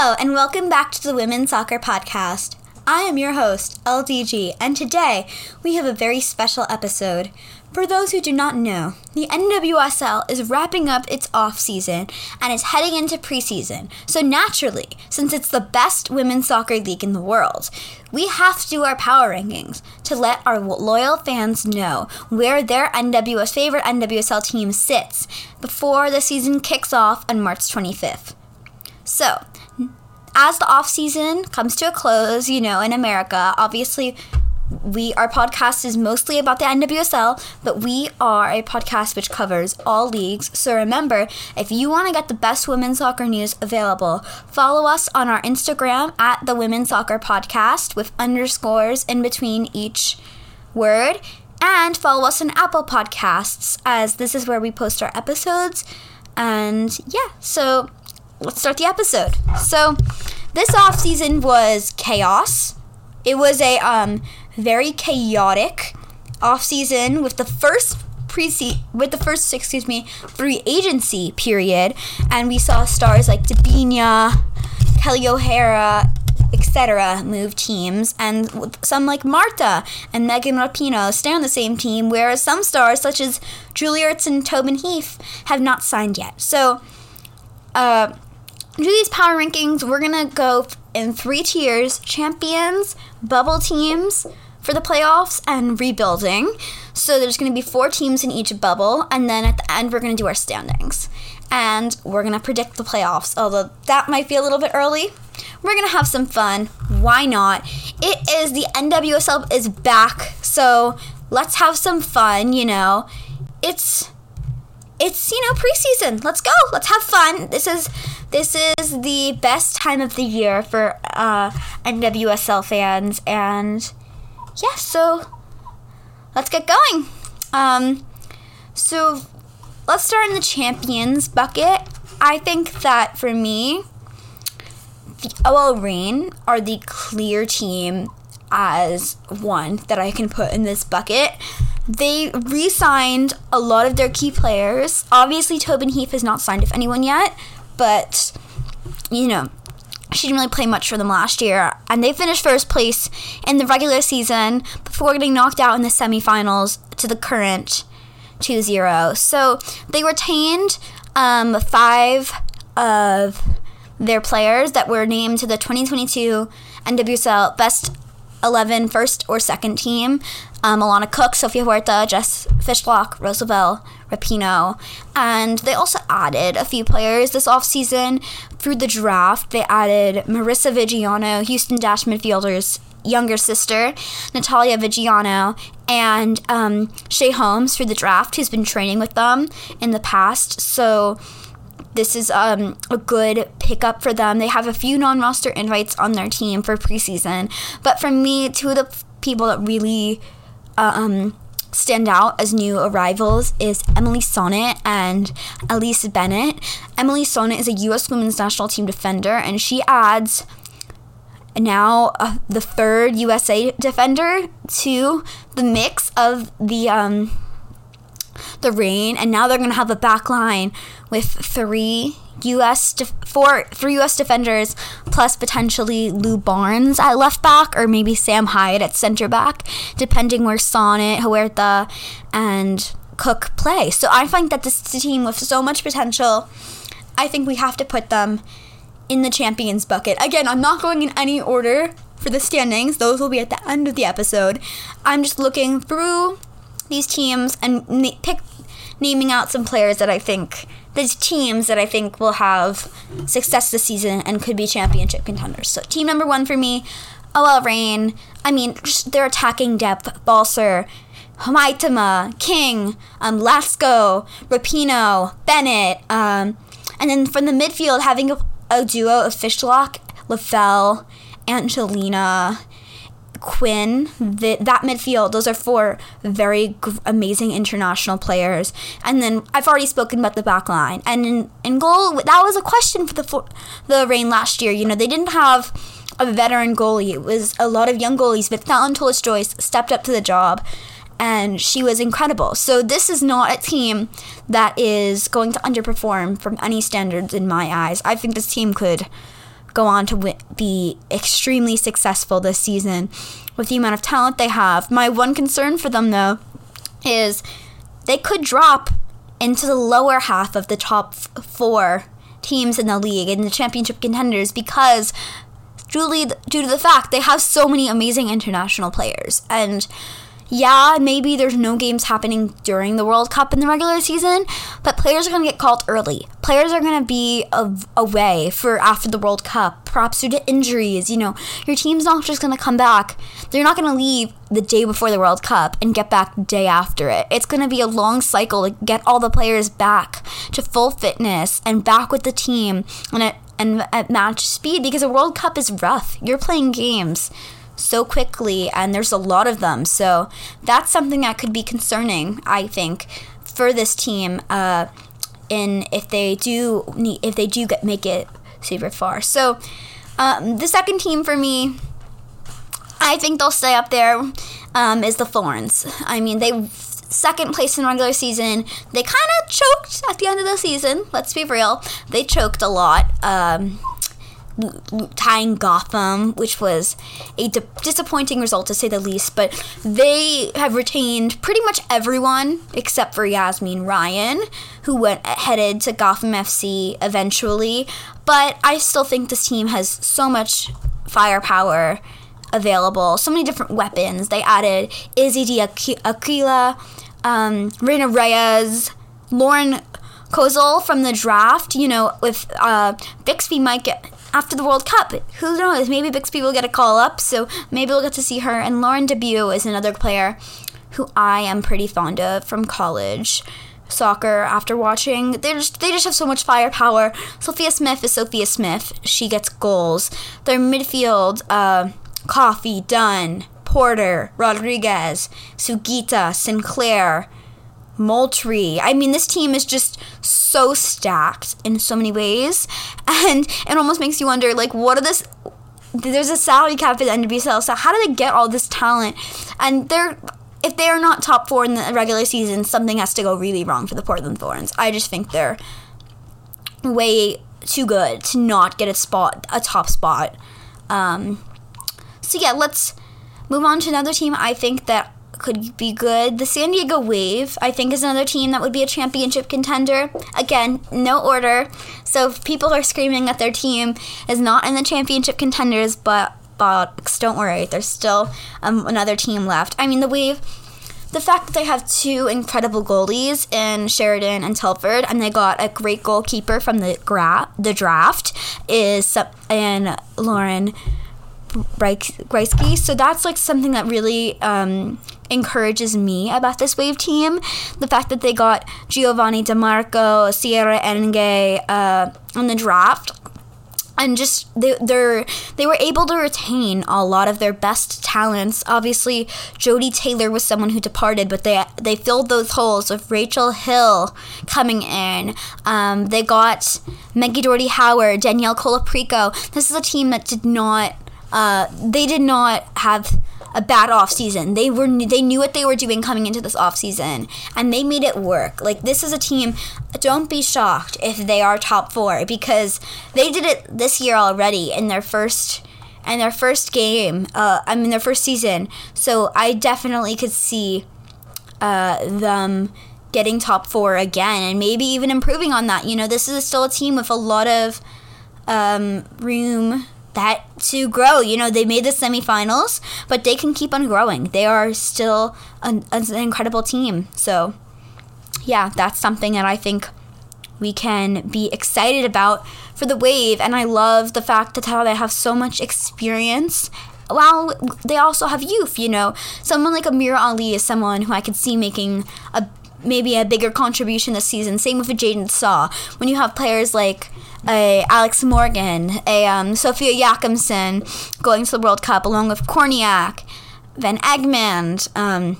Hello, and welcome back to the Women's Soccer Podcast. I am your host, LDG, and today we have a very special episode. For those who do not know, the NWSL is wrapping up its off season and is heading into preseason. So naturally, since it's the best women's soccer league in the world, we have to do our power rankings to let our loyal fans know where their NWS favorite NWSL team sits before the season kicks off on March 25th. So, as the off season comes to a close, you know, in America, obviously we our podcast is mostly about the NWSL, but we are a podcast which covers all leagues. So remember, if you want to get the best women's soccer news available, follow us on our Instagram at the Women's Soccer Podcast with underscores in between each word. And follow us on Apple Podcasts, as this is where we post our episodes. And yeah, so let's start the episode. So, this off season was chaos. It was a um, very chaotic off season with the first pre with the first excuse me free agency period, and we saw stars like Debinha, Kelly O'Hara, etc. move teams, and some like Marta and Megan Rapinoe stay on the same team, whereas some stars such as Julie Ertz and Tobin Heath have not signed yet. So. Uh, do these power rankings, we're gonna go in three tiers champions, bubble teams for the playoffs, and rebuilding. So there's gonna be four teams in each bubble, and then at the end, we're gonna do our standings. And we're gonna predict the playoffs, although that might be a little bit early. We're gonna have some fun. Why not? It is the NWSL is back, so let's have some fun, you know. It's it's you know preseason. Let's go. Let's have fun. This is this is the best time of the year for uh, NWSL fans, and yeah. So let's get going. Um, so let's start in the champions bucket. I think that for me, the OL Reign are the clear team as one that I can put in this bucket. They re signed a lot of their key players. Obviously, Tobin Heath has not signed with anyone yet, but, you know, she didn't really play much for them last year. And they finished first place in the regular season before getting knocked out in the semifinals to the current 2 0. So they retained um, five of their players that were named to the 2022 NWSL Best 11 first or second team. Um, Alana Cook, Sofia Huerta, Jess Fishlock, Rose Lavelle, Rapinoe. And they also added a few players this offseason through the draft. They added Marisa Viggiano, Houston Dash midfielder's younger sister, Natalia Viggiano, and um, Shae Holmes through the draft, who's been training with them in the past. So this is um, a good pickup for them. They have a few non roster invites on their team for preseason. But for me, two of the people that really uh, um, stand out as new arrivals is Emily Sonnett and Elyse Bennett. Emily Sonnett is a U.S. women's national team defender, and she adds now uh, the third USA defender to the mix of the um, the Reign, and now they're going to have a back line with three U.S. Def- four three U.S. defenders plus potentially Lu Barnes at left back or maybe Sam Hiatt at center back, depending where Sonnett, Huerta, and Cook play. So I find that this team with so much potential, I think we have to put them in the champions bucket. Again, I'm not going in any order for the standings; those will be at the end of the episode. I'm just looking through these teams and na- pick naming out some players that I think these teams that I think will have success this season and could be championship contenders. So team number one for me, OL Reign. I mean, their attacking depth: Balcer, Huitema, King, um, Latsko, Rapinoe, Bennett, um, and then from the midfield having a, a duo of Fishlock, Lavelle, Angelina, Quinn, the, that midfield, those are four very g- amazing international players. And then I've already spoken about the back line. And in, in goal, that was a question for the for the Reign last year. You know, they didn't have a veteran goalie. It was a lot of young goalies, but Phallon Tullis-Joyce stepped up to the job and she was incredible. So this is not a team that is going to underperform from any standards in my eyes. I think this team could go on to win, be extremely successful this season with the amount of talent they have. My one concern for them, though, is they could drop into the lower half of the top f- four teams in the league and the championship contenders because due, due to the fact they have so many amazing international players and yeah, maybe there's no games happening during the World Cup in the regular season, but players are going to get called early. Players are going to be away for after the World Cup, perhaps due to injuries. You know, your team's not just going to come back. They're not going to leave the day before the World Cup and get back the day after it. It's going to be a long cycle to get all the players back to full fitness and back with the team and at, and at match speed because a World Cup is rough. You're playing games so quickly, and there's a lot of them. So that's something that could be concerning, I think, for this team. Uh, in if they do need, if they do get make it super far. So um, the second team for me, I think they'll stay up there. Um, is the Thorns. I mean, they second place in regular season. They kind of choked at the end of the season. Let's be real. They choked a lot. Um, tying Gotham, which was a di- disappointing result to say the least. But they have retained pretty much everyone except for Yazmeen Ryan, who went headed to Gotham FC eventually. But I still think this team has so much firepower available, so many different weapons. They added Izzy D'Aquila, um, Reyna Reyes, Lauren Kozal from the draft. You know, with uh, Bixby might get after the World Cup. Who knows? Maybe Bixby will get a call up, so maybe we'll get to see her. And Lauren Debut is another player who I am pretty fond of from college soccer after watching. They just they just have so much firepower. Sophia Smith is Sophia Smith. She gets goals. Their midfield, uh, Coffey, Dunn, Porter, Rodriguez, Sugita, Sinclair, Moultrie. I mean, this team is just so stacked in so many ways, and it almost makes you wonder, like, what are this? There's a salary cap at the NWSL, so how do they get all this talent? And they're if they are not top four in the regular season, something has to go really wrong for the Portland Thorns. I just think they're way too good to not get a spot, a top spot. Um, so yeah, let's move on to another team. I think that could be good. The San Diego Wave, I think, is another team that would be a championship contender. Again, no order. So if people are screaming that their team is not in the championship contenders, but box, don't worry, there's still um, another team left. I mean, the Wave. The fact that they have two incredible goalies in Sheridan and Telford, and they got a great goalkeeper from the gra- the draft, is and Lauren Brzykcy. So that's like something that really um, encourages me about this Wave team. The fact that they got Giovanni DeMarco, Sierra Enge uh, on the draft. And just they they're they were able to retain a lot of their best talents. Obviously, Jodie Taylor was someone who departed, but they they filled those holes with Rachel Hill coming in. Um, they got Maggie Doherty Howard, Danielle Colaprico. This is a team that did not uh, they did not have a bad off season. They were they knew what they were doing coming into this off season, and they made it work. Like this is a team. Don't be shocked if they are top four because they did it this year already in their first and their first game. Uh, I mean their first season. So I definitely could see uh, them getting top four again and maybe even improving on that. You know, this is still a team with a lot of um, room that to grow. You know, they made the semifinals, but they can keep on growing. They are still an, an incredible team. So, yeah, that's something that I think we can be excited about for the wave. And I love the fact that how they have so much experience. While they also have youth, you know, someone like Amirah Ali is someone who I could see making a maybe a bigger contribution this season. Same with Jaedyn Shaw. When you have players like a Alex Morgan, a um, Sofia Jakobsson going to the World Cup along with Kornieck, Van Egmond, um,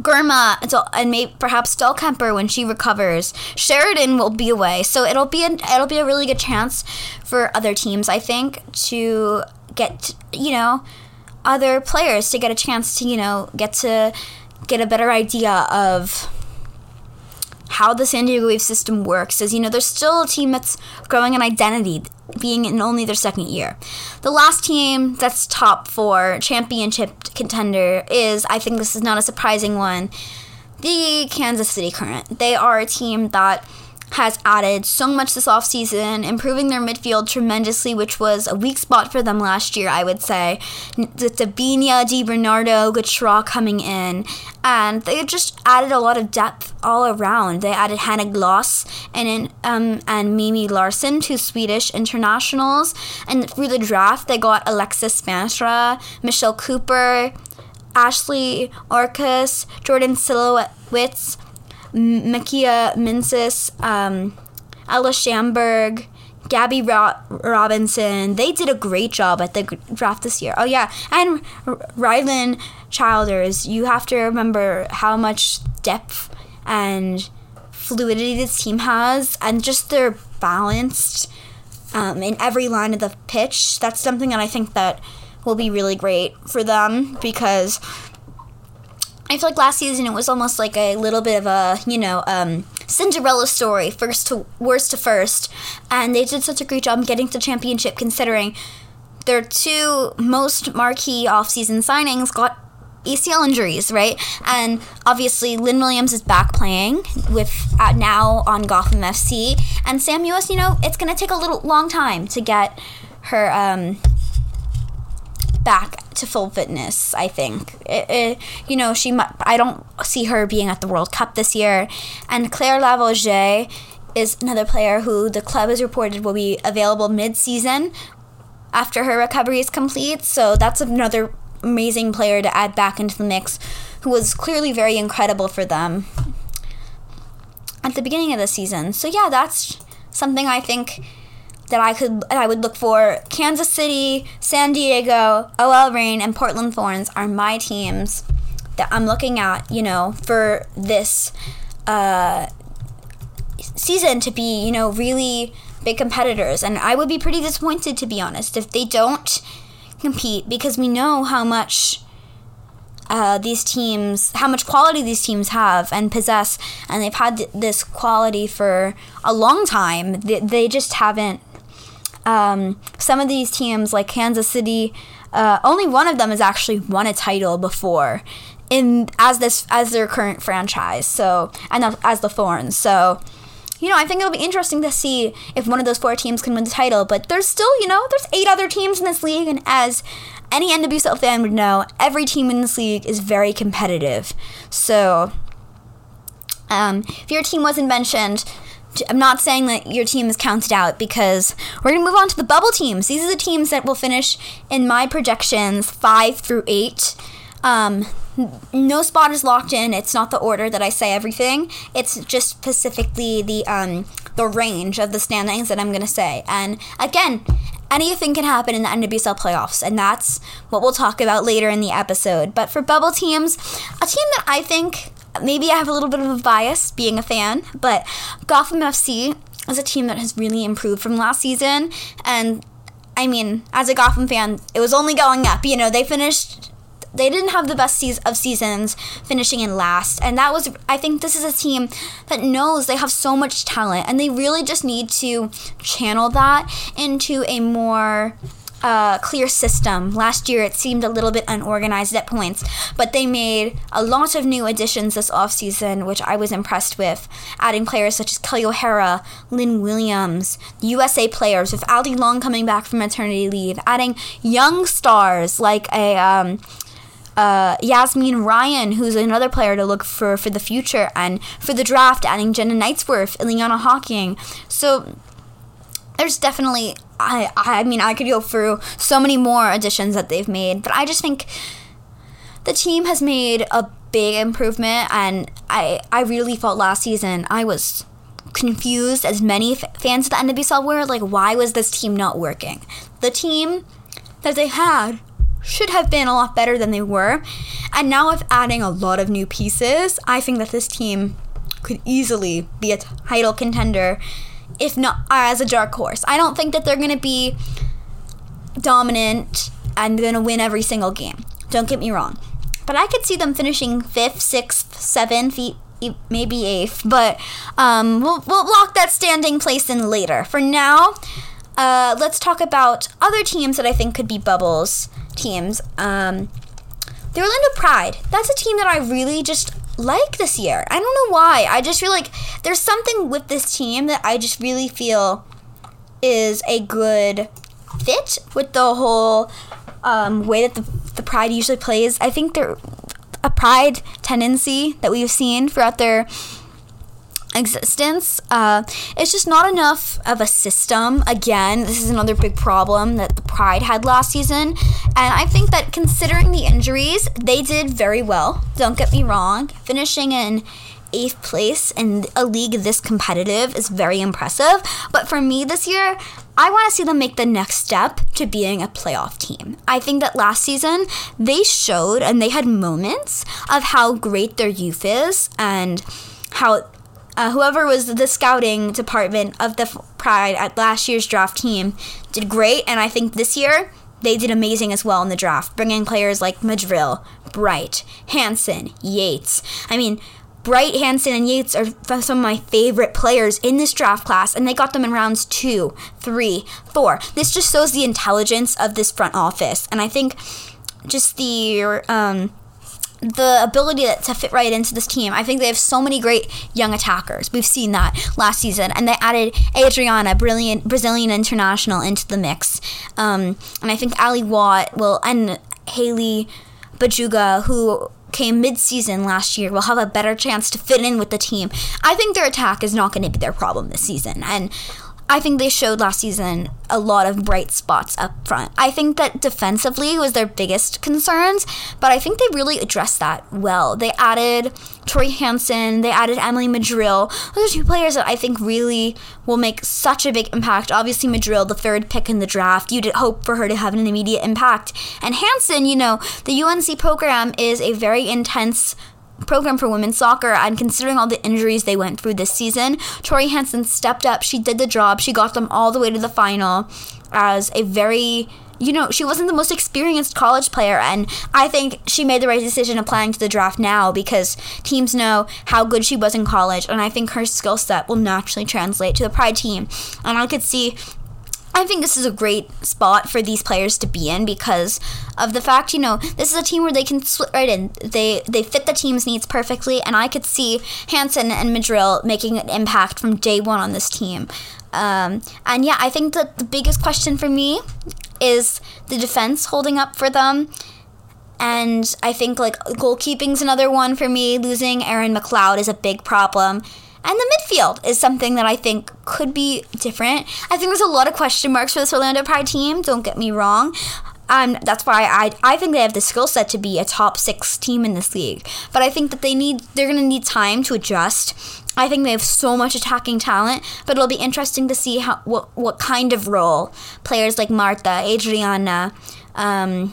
Girma, and maybe perhaps Dahlkemper when she recovers. Sheridan will be away, so it'll be a, it'll be a really good chance for other teams, I think, to get you know other players to get a chance to you know get to get a better idea of how the San Diego Wave system works is, you know, there's still a team that's growing an identity, being in only their second year. The last team that's top four championship contender is, I think this is not a surprising one, the Kansas City Current. They are a team that has added so much this offseason, improving their midfield tremendously, which was a weak spot for them last year, I would say. With Debinha, Di Bernardo, Gautrat coming in, and they just added a lot of depth all around. They added Hanna Glas and um, and Mimmi Larsson, two Swedish internationals, and through the draft they got Alexis Spaanstra, Michelle Cooper, Ashley Orkus, Jordan Silkowitz, Mykiaa Minniss, um, Ella Schamberg, Gabby Ro- Robinson. They did a great job at the draft this year. Oh, yeah. And Rylan Childers. You have to remember how much depth and fluidity this team has, and just they're balanced um, in every line of the pitch. That's something that I think that will be really great for them because I feel like last season it was almost like a little bit of a, you know, um, Cinderella story, first to worst to first. And they did such a great job getting to championship considering their two most marquee offseason signings got ACL injuries, right? And obviously, Lynn Williams is back playing with uh, now on Gotham FC, and Sam Mewis. You know, it's gonna take a little long time to get her um, back to full fitness. I think it, it, you know she. I don't see her being at the World Cup this year, and Claire Lavogez is another player who the club has reported will be available mid-season after her recovery is complete. So that's another amazing player to add back into the mix, who was clearly very incredible for them at the beginning of the season. So yeah, that's something I think that I could I would look for. Kansas City, San Diego, OL Reign, and Portland Thorns are my teams that I'm looking at. You know, for this uh, season to be you know really big competitors, and I would be pretty disappointed to be honest if they don't compete because we know how much. Uh, these teams, how much quality these teams have and possess, and they've had th- this quality for a long time. They, they just haven't um, some of these teams, like Kansas City, uh, only one of them has actually won a title before, in as this as their current franchise. So and as the Thorns. So you know, I think it'll be interesting to see if one of those four teams can win the title. But there's still, you know, there's eight other teams in this league, and as any NWSL fan would know, every team in this league is very competitive. So, um, if your team wasn't mentioned, I'm not saying that your team is counted out because we're going to move on to the bubble teams. These are the teams that will finish in my projections five through eight. Um, no spot is locked in. It's not the order that I say everything. It's just specifically the um, the range of the standings that I'm going to say. And again, anything can happen in the NWSL playoffs, and that's what we'll talk about later in the episode. But for bubble teams, a team that I think maybe I have a little bit of a bias being a fan, but Gotham FC is a team that has really improved from last season. And I mean, as a Gotham fan, it was only going up. You know, they finished. They didn't have the best of seasons, finishing in last, and that was. I think this is a team that knows they have so much talent, and they really just need to channel that into a more uh, clear system. Last year it seemed a little bit unorganized at points, but they made a lot of new additions this offseason, which I was impressed with, adding players such as Kelly O'Hara, Lynn Williams, USA players, with Allie Long coming back from maternity leave, adding young stars like a. Um, uh, Yazmeen Ryan, who's another player to look for for the future, and for the draft, adding Jenna Nighswonger, Ileana Hawking. So there's definitely I I mean I could go through so many more additions that they've made, but I just think the team has made a big improvement and I I really felt last season I was confused as many f- fans of the NWSL were like why was this team not working? The team that they had should have been a lot better than they were. And now with adding a lot of new pieces, I think that this team could easily be a title contender if not as a dark horse. I don't think that they're going to be dominant and going to win every single game. Don't get me wrong. But I could see them finishing fifth, sixth, seventh, maybe eighth, but um, we'll we'll lock that standing place in later. For now, uh, let's talk about other teams that I think could be bubbles teams. Um, the Orlando Pride. That's a team that I really just like this year. I don't know why. I just feel like there's something with this team that I just really feel is a good fit with the whole um, way that the, the Pride usually plays. I think they're a Pride tendency that we've seen throughout their existence. Uh, it's just not enough of a system. Again, this is another big problem that the Pride had last season. And I think that considering the injuries, they did very well. Don't get me wrong. Finishing in eighth place in a league this competitive is very impressive. But for me this year, I want to see them make the next step to being a playoff team. I think that last season they showed and they had moments of how great their youth is and how uh, whoever was the scouting department of the Pride at last year's draft team did great, and I think this year they did amazing as well in the draft, bringing players like Madril, Bright, Hansen, Yates. I mean, Bright, Hansen, and Yates are some of my favorite players in this draft class, and they got them in rounds two, three, four. This just shows the intelligence of this front office, and I think just the um, the ability to fit right into this team. I think they have so many great young attackers. We've seen that last season, and they added Adriana, brilliant Brazilian international, into the mix. Um, and I think Ally Watt will and Haley Bugeja, who came mid-season last year, will have a better chance to fit in with the team. I think their attack is not going to be their problem this season, and I think they showed last season a lot of bright spots up front. I think that defensively was their biggest concerns, but I think they really addressed that well. They added Tori Hansen, they added Emily Madril. Those are two players that I think really will make such a big impact. Obviously, Madril, the third pick in the draft, you'd hope for her to have an immediate impact. And Hansen, you know, the UNC program is a very intense program for women's soccer and considering all the injuries they went through this season, Tori Hansen stepped up. She did the job. She got them all the way to the final as a very you know, she wasn't the most experienced college player, and I think she made the right decision applying to the draft now because teams know how good she was in college, and I think her skill set will naturally translate to the Pride team. And I could see I think this is a great spot for these players to be in because of the fact, you know, this is a team where they can slip right in. They they fit the team's needs perfectly, and I could see Hansen and Madril making an impact from day one on this team. Um, and yeah, I think that the biggest question for me is the defense holding up for them. And I think like goalkeeping's another one for me. Losing Erin McLeod is a big problem. And the midfield is something that I think could be different. I think there's a lot of question marks for this Orlando Pride team, don't get me wrong. Um, that's why I, I think they have the skill set to be a top six team in this league. But I think that they need they're gonna need time to adjust. I think they have so much attacking talent, but it'll be interesting to see how what what kind of role players like Martha, Adriana, um,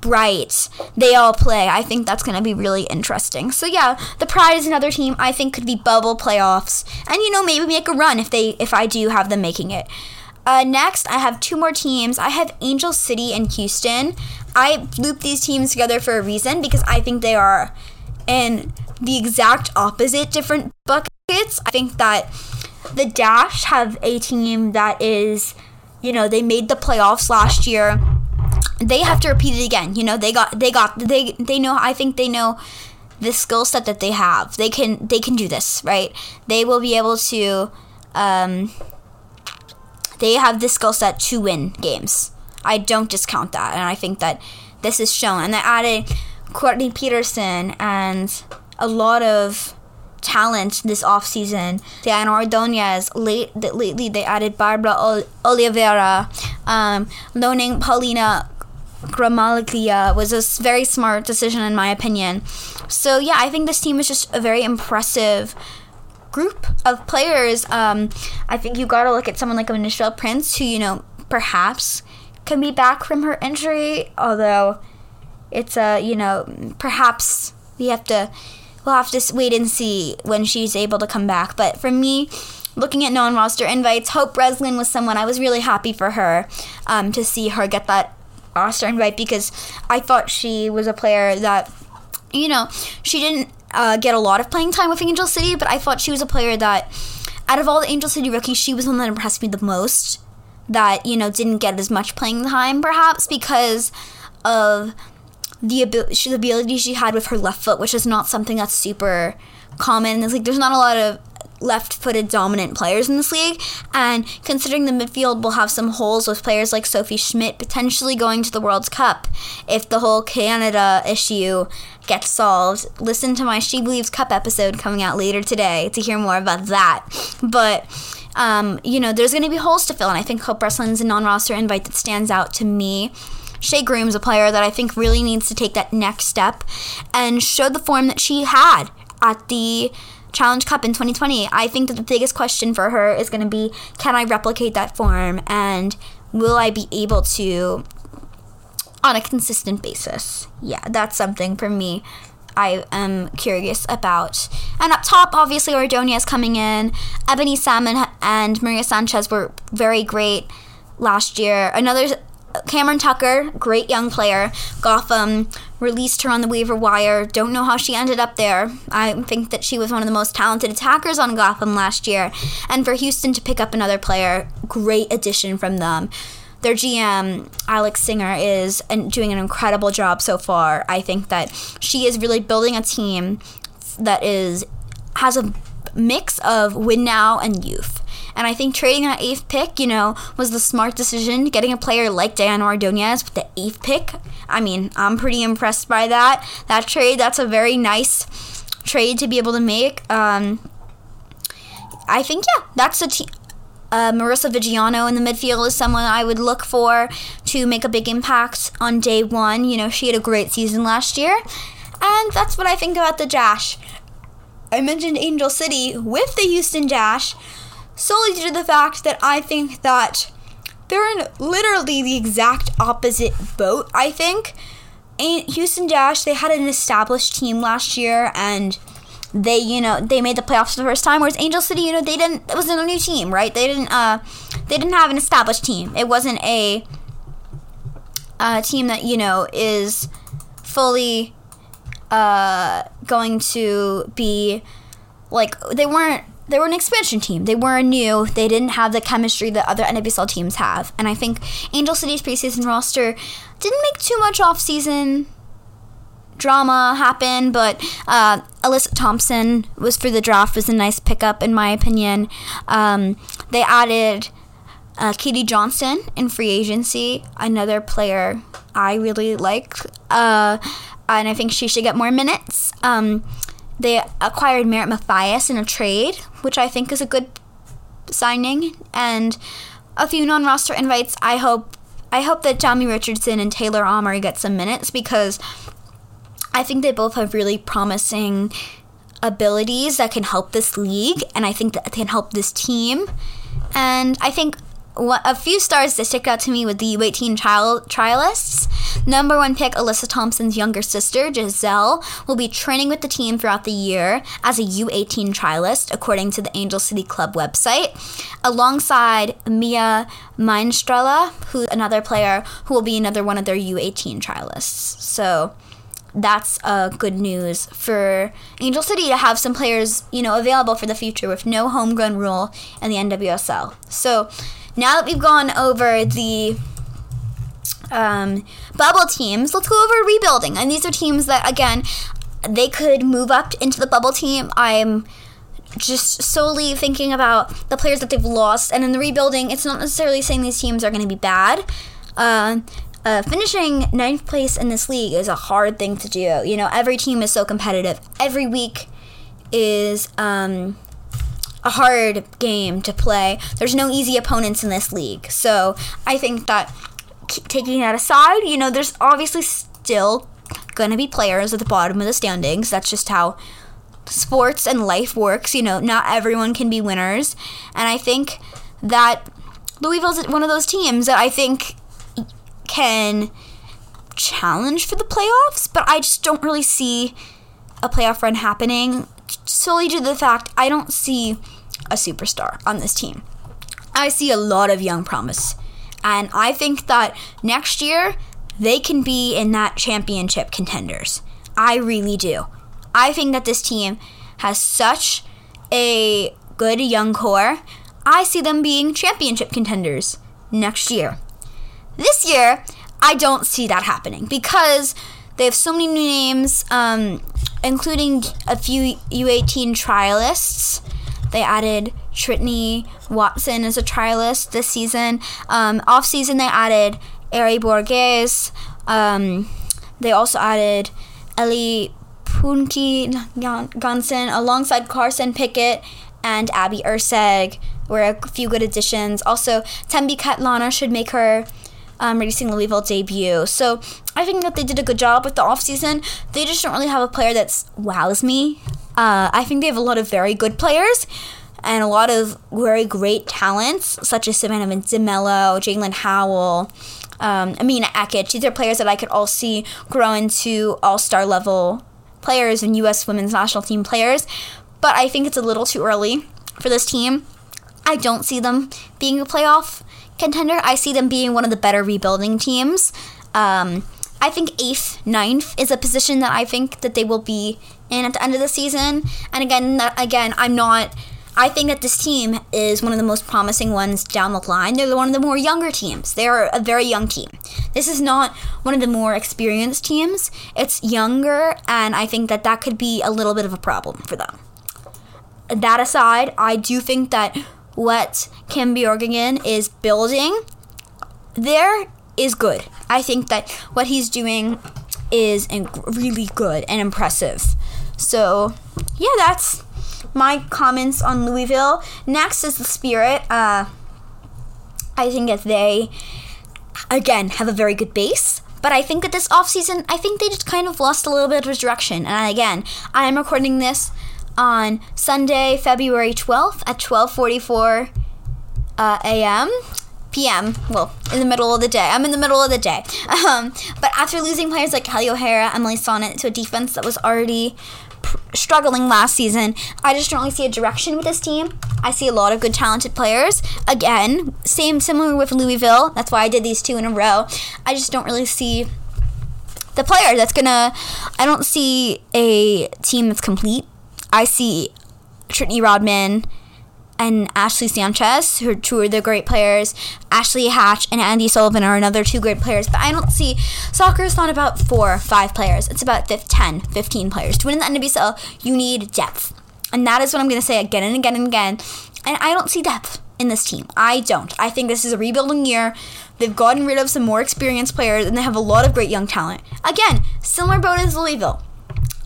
bright they all play. I think that's going to be really interesting. So yeah, the Pride is another team I think could be bubble playoffs, and you know maybe make a run if they if I do have them making it. Uh, next, I have two more teams. I have Angel City and Houston. I loop these teams together for a reason because I think they are in the exact opposite different buckets. I think that the Dash have a team that is, you know, they made the playoffs last year they have to repeat it again. You know, they got they got they they know I think they know the skill set that they have. They can they can do this, right? They will be able to um they have the skill set to win games. I don't discount that and I think that this is shown. And they added Courtney Peterson and a lot of talent this offseason. Diana Ordonez, late, lately they added Barbara Olivieri, um, loaning Paulina Gramaglia was a very smart decision in my opinion. So yeah, I think this team is just a very impressive group of players. Um, I think you got to look at someone like Nichelle Prince, who you know perhaps can be back from her injury, although it's a you know perhaps we have to we'll have to wait and see when she's able to come back. But for me, looking at non-roster invites, Hope Breslin was someone I was really happy for her um, to see her get that roster invite because I thought she was a player that, you know, she didn't uh, get a lot of playing time with Angel City, but I thought she was a player that, out of all the Angel City rookies, she was the one that impressed me the most. That you know didn't get as much playing time, perhaps because of the ability, the ability she had with her left foot, which is not something that's super common. It's like there's not a lot of left-footed dominant players in this league and considering the midfield will have some holes with players like Sophie Schmidt potentially going to the World Cup if the whole Canada issue gets solved listen to my She Believes Cup episode coming out later today to hear more about that but um, you know there's going to be holes to fill and I think Hope Breslin's a non-roster invite that stands out to me Shea Groom's a player that I think really needs to take that next step and show the form that she had at the Challenge Cup in 2020. I think that the biggest question for her is going to be can I replicate that form and will I be able to on a consistent basis? Yeah, that's something for me. I am curious about. And up top, obviously, Ordonia is coming in. Ebony Salmon and Maria Sanchez were very great last year. Another Cameron Tucker, great young player. Gotham released her on the waiver wire. Don't know how she ended up there. I think that she was one of the most talented attackers on Gotham last year. And for Houston to pick up another player, great addition from them. Their GM, Alex Singer, is doing an incredible job so far. I think that she is really building a team that is has a mix of win now and youth. And I think trading that eighth pick, you know, was the smart decision. Getting a player like Diana Ordonez with the eighth pick, I mean, I'm pretty impressed by that. That trade, that's a very nice trade to be able to make. Um, I think, yeah, that's a team. Uh, Marisa Viggiano in the midfield is someone I would look for to make a big impact on day one. You know, she had a great season last year. And that's what I think about the Dash. I mentioned Angel City with the Houston Dash solely due to the fact that I think that they're in literally the exact opposite boat, I think. And Houston Dash, they had an established team last year and they, you know, they made the playoffs for the first time, whereas Angel City, you know, they didn't it wasn't a new team, right? They didn't uh they didn't have an established team. It wasn't a a team that, you know, is fully uh going to be like they weren't they were an expansion team. They were new. They didn't have the chemistry that other NWSL teams have. And I think Angel City's preseason roster didn't make too much off-season drama happen, but uh, Alyssa Thompson was for the draft was a nice pickup in my opinion. Um, they added uh, Katie Johnson in free agency, another player I really like, uh, and I think she should get more minutes. Um, they acquired Merritt Mathias in a trade, which I think is a good signing, and a few non-roster invites. I hope I hope that Tommy Richardson and Taylor Amory get some minutes because I think they both have really promising abilities that can help this league, and I think that can help this team. And I think a few stars that stick out to me with the U18 trial, trialists. Number one pick, Alyssa Thompson's younger sister, Gisele, will be training with the team throughout the year as a U18 trialist, according to the Angel City Club website, alongside Mia Mainstrella, who's another player who will be another one of their U18 trialists. So that's uh, good news for Angel City to have some players, you know, available for the future with no homegrown rule in the NWSL. So now that we've gone over the um, bubble teams, let's go over rebuilding. And these are teams that, again, they could move up into the bubble team. I'm just solely thinking about the players that they've lost. And in the rebuilding, it's not necessarily saying these teams are going to be bad. Uh, uh, finishing ninth place in this league is a hard thing to do. You know, every team is so competitive. Every week is um, a hard game to play. There's no easy opponents in this league. So I think that taking that aside, you know, there's obviously still going to be players at the bottom of the standings. That's just how sports and life works. You know, not everyone can be winners. And I think that Louisville's one of those teams that I think can challenge for the playoffs, but I just don't really see a playoff run happening solely to the fact I don't see a superstar on this team. I see a lot of young promise. And I think that next year they can be in that championship contenders. I really do. I think that this team has such a good young core. I see them being championship contenders next year. This year, I don't see that happening because they have so many new names, um, including a few U18 trialists. They added Trinity Watson as a trialist this season. Um, off season, they added Ary Borges. Um, they also added Ellie Punky Gonson alongside Carson Pickett and Abby Erceg were a few good additions. Also, Thembi Kgatlana should make her um, racing Louisville debut. So I think that they did a good job with the offseason. They just don't really have a player that wows me. Uh, I think they have a lot of very good players and a lot of very great talents, such as Savannah DeMelo, Jaelin Howell, um, Amina Ekic. These are players that I could all see grow into all star level players and U.S. women's national team players. But I think it's a little too early for this team. I don't see them being a playoff contender. I see them being one of the better rebuilding teams. Um, I think eighth, ninth is a position that I think that they will be in at the end of the season. And again, again, I'm not. I think that this team is one of the most promising ones down the line. They're one of the more younger teams. They are a very young team. This is not one of the more experienced teams. It's younger, and I think that that could be a little bit of a problem for them. That aside, I do think that what Kim Björkegren is building there is good. I think that what he's doing is really good and impressive. So, yeah, that's my comments on Louisville. Next is the Spirit. Uh, I think that they, again, have a very good base. But I think that this offseason, I think they just kind of lost a little bit of direction. And again, I am recording this on Sunday, February 12th at 12:44 uh, a.m. p.m. Well, in the middle of the day. I'm in the middle of the day. Um, but after losing players like Kelly O'Hara, Emily Sonnett to a defense that was already pr- struggling last season, I just don't really see a direction with this team. I see a lot of good, talented players. Again, same similar with Louisville. That's why I did these two in a row. I just don't really see the player that's gonna. I don't see a team that's complete I see Trinity Rodman and Ashley Sanchez, who are two of the great players. Ashley Hatch and Andy Sullivan are another two great players. But I don't see soccer is not about four, five players. It's about 10, 15 players. To win in the NWSL, you need depth. And that is what I'm going to say again and again and again. And I don't see depth in this team. I don't. I think this is a rebuilding year. They've gotten rid of some more experienced players, and they have a lot of great young talent. Again, similar boat as Louisville.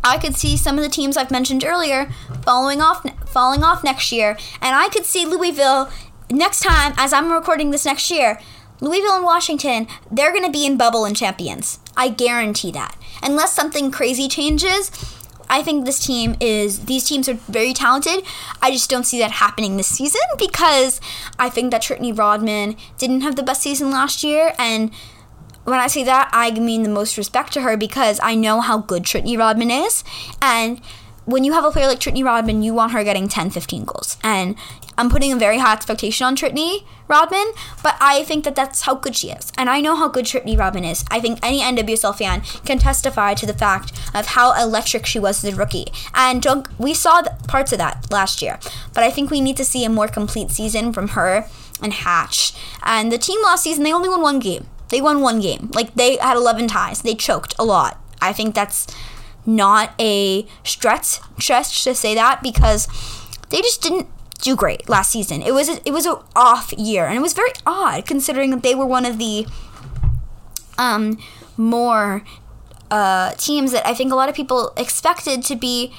I could see some of the teams I've mentioned earlier falling off falling off next year, and I could see Louisville next time as I'm recording this next year. Louisville and Washington, they're going to be in bubble and champions. I guarantee that. Unless something crazy changes, I think this team is these teams are very talented. I just don't see that happening this season because I think that Trinity Rodman didn't have the best season last year and when I say that, I mean the most respect to her because I know how good Trinity Rodman is. And when you have a player like Trinity Rodman, you want her getting 10, 15 goals. And I'm putting a very high expectation on Trinity Rodman, but I think that that's how good she is. And I know how good Trinity Rodman is. I think any NWSL fan can testify to the fact of how electric she was as a rookie. And we saw parts of that last year. But I think we need to see a more complete season from her and Hatch. And the team last season, they only won one game. They won one game. Like they had 11 ties. They choked a lot. I think that's not a stretch stretch to say that because they just didn't do great last season. It was a, it was an off year and it was very odd considering that they were one of the um more uh, teams that I think a lot of people expected to be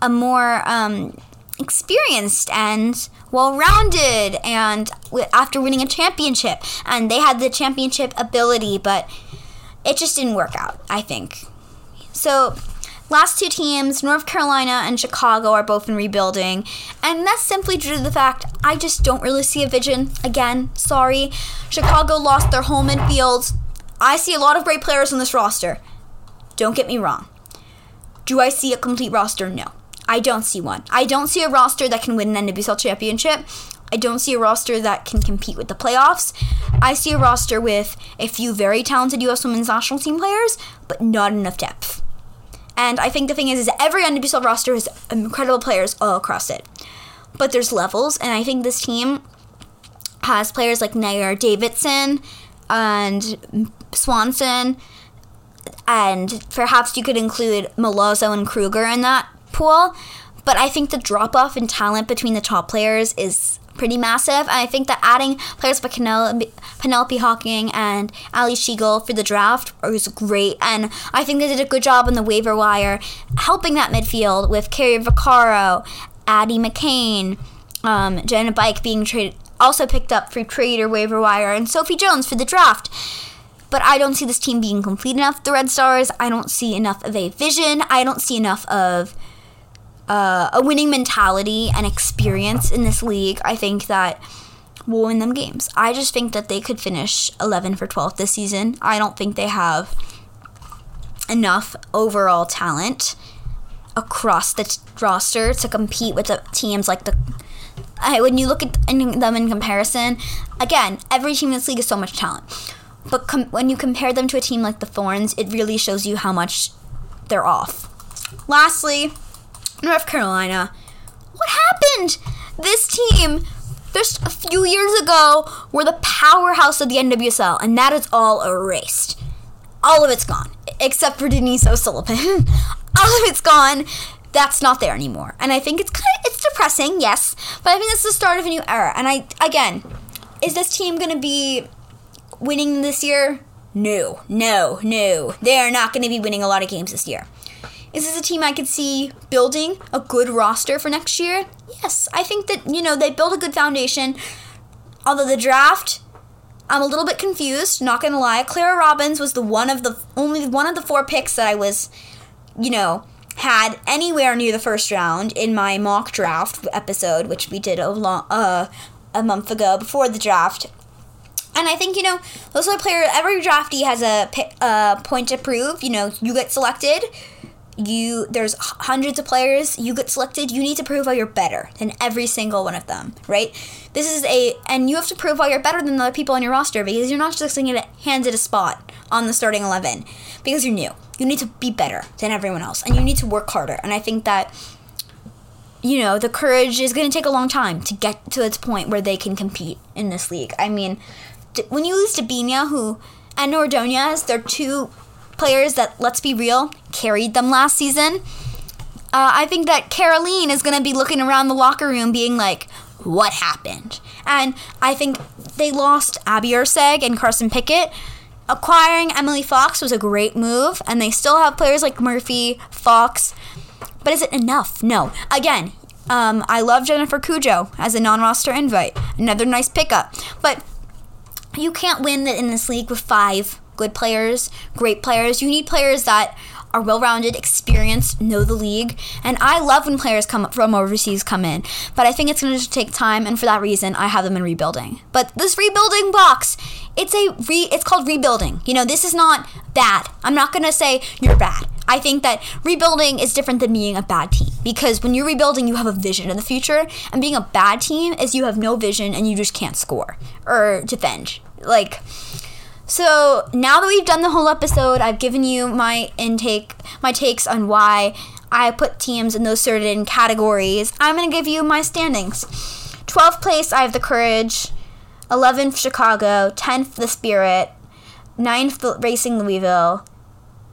a more um, experienced and well rounded and after winning a championship. And they had the championship ability but it just didn't work out i think. So last two teams north carolina and chicago are both in rebuilding. And that's simply due to the fact i just don't really see a vision. Again sorry. Chicago lost their home and fields i see a lot of great players on this roster. Don't get me wrong. Do i see a complete roster? No I don't see one. I don't see a roster that can win an NWSL championship. I don't see a roster that can compete with the playoffs. I see a roster with a few very talented U.S. women's national team players, but not enough depth. And I think the thing is, is every NWSL roster has incredible players all across it. But there's levels, and I think this team has players like Naeher Davidson and Swanson, and perhaps you could include Milazzo and Kruger in that pool. But I think the drop off in talent between the top players is pretty massive. And I think that adding players like Penelope, Hocking and Ally Schlegel for the draft was great. And I think they did a good job on the waiver wire, helping that midfield with Cari Roccaro, Addie McCain, um, Jenna Bike being traded, also picked up for trade or waiver wire, and Sophie Jones for the draft. But I don't see this team being complete enough. The Red Stars, I don't see enough of a vision. I don't see enough of uh, a winning mentality and experience in this league, I think that will win them games. I just think that they could finish 11 for 12 this season. I don't think they have enough overall talent across the t- roster to compete with the teams like the. I, when you look at them in comparison, again, every team in this league is so much talent. But com- when you compare them to a team like the Thorns, it really shows you how much they're off. Lastly, North Carolina. What happened? This team, just a few years ago, were the powerhouse of the NWSL, and that is all erased. All of it's gone, except for Denise O'Sullivan. all of it's gone. That's not there anymore, and I think it's kind of it's depressing, yes, but I think it's the start of a new era. And I again, is this team going to be winning this year? No, no, no. They are not going to be winning a lot of games this year. Is this a team I could see building a good roster for next year? Yes, I think that, you know, they built a good foundation. Although the draft, I'm a little bit confused, not gonna lie. Clara Robbins was the one of the only one of the four picks that I was, you know, had anywhere near the first round in my mock draft episode, which we did a long, uh, a month ago before the draft. And I think you know, those are player. Every draftee has a, a point to prove. You know, you get selected you there's hundreds of players you get selected you need to prove why you're better than every single one of them right? This is a and you have to prove why you're better than the other people on your roster because you're not just going to get handed a spot on the starting 11 because you're new. You need to be better than everyone else and you need to work harder. And i think that you know the courage is going to take a long time to get to its point where they can compete in this league. I mean when you lose to Debinha, who and Ordonez, they're two players that, let's be real, carried them last season. Uh, I think that Caroline is going to be looking around the locker room being like, what happened? And I think they lost Abby Erceg and Carson Pickett. Acquiring Emily Fox was a great move, and they still have players like Murphy, Fox. But is it enough? No. Again, um, I love Jennifer Cujo as a non roster invite. Another nice pickup. But you can't win in this league with five good players, great players. You need players that are well rounded, experienced, know the league. And I love when players come from overseas come in. But I think it's going to take time, and for that reason, I have them in rebuilding. But this rebuilding box, it's a re, it's called rebuilding. You know, this is not bad. I'm not going to say you're bad. I think that rebuilding is different than being a bad team because when you're rebuilding, you have a vision in the future, and being a bad team is you have no vision and you just can't score or defend. Like, so now that we've done the whole episode, I've given you my intake, my takes on why I put teams in those certain categories. I'm going to give you my standings. 12th place, I have the Courage. 11th, Chicago. 10th, the Spirit. 9th, Racing Louisville.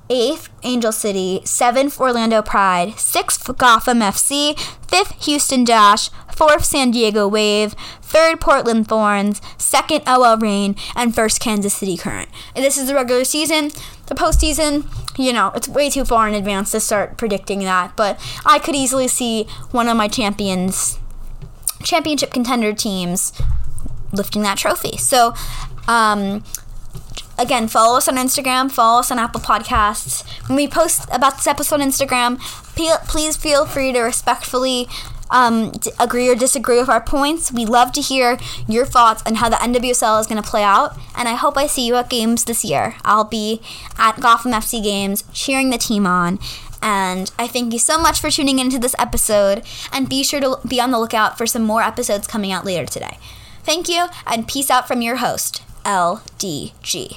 8th, Angel City. 7th, Orlando Pride. 6th, Gotham FC. 5th, Houston Dash. 4th, San Diego Wave third Portland Thorns, second OL Reign, and first Kansas City Current. And this is the regular season. The postseason, you know, it's way too far in advance to start predicting that, but I could easily see one of my champions, championship contender teams lifting that trophy. So, um, again, follow us on Instagram, follow us on Apple Podcasts. When we post about this episode on Instagram, please feel free to respectfully um, agree or disagree with our points. We love to hear your thoughts on how the NWSL is going to play out. And I hope I see you at games this year. I'll be at Gotham FC games cheering the team on. And I thank you so much for tuning into this episode. And be sure to be on the lookout for some more episodes coming out later today. Thank you, and peace out from your host, LDG.